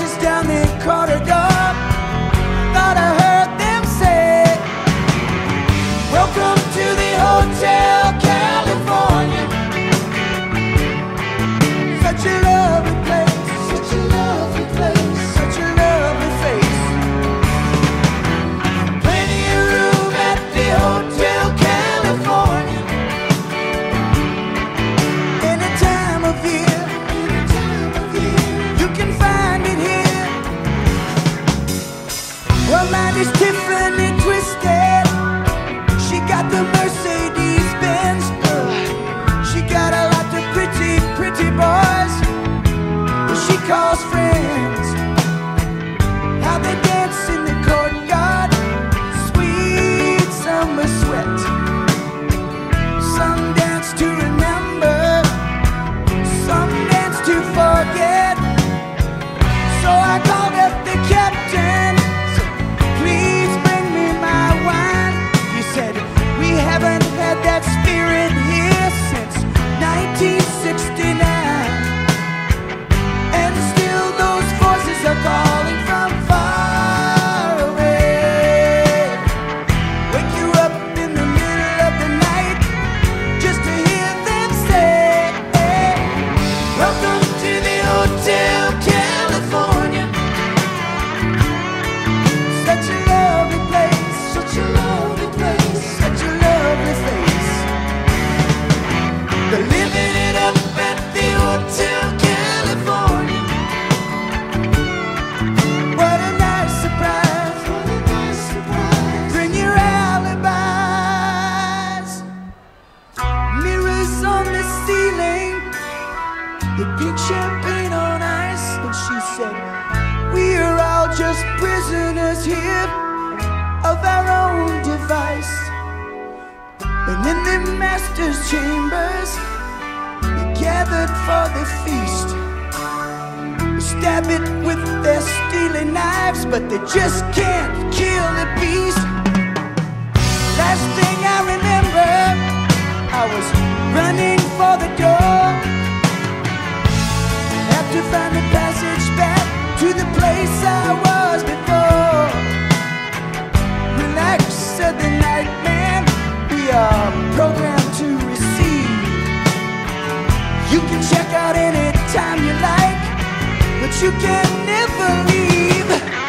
Just down the corridor. Some dance to They pink champagne on ice, and she said, We are all just prisoners here of our own device. And in the master's chambers, they gathered for the feast. They stab it with their steely knives, but they just can't kill the beast. Last thing I remember, I was of the night, man, we are programmed to receive. You can check out anytime you like, but you can never leave.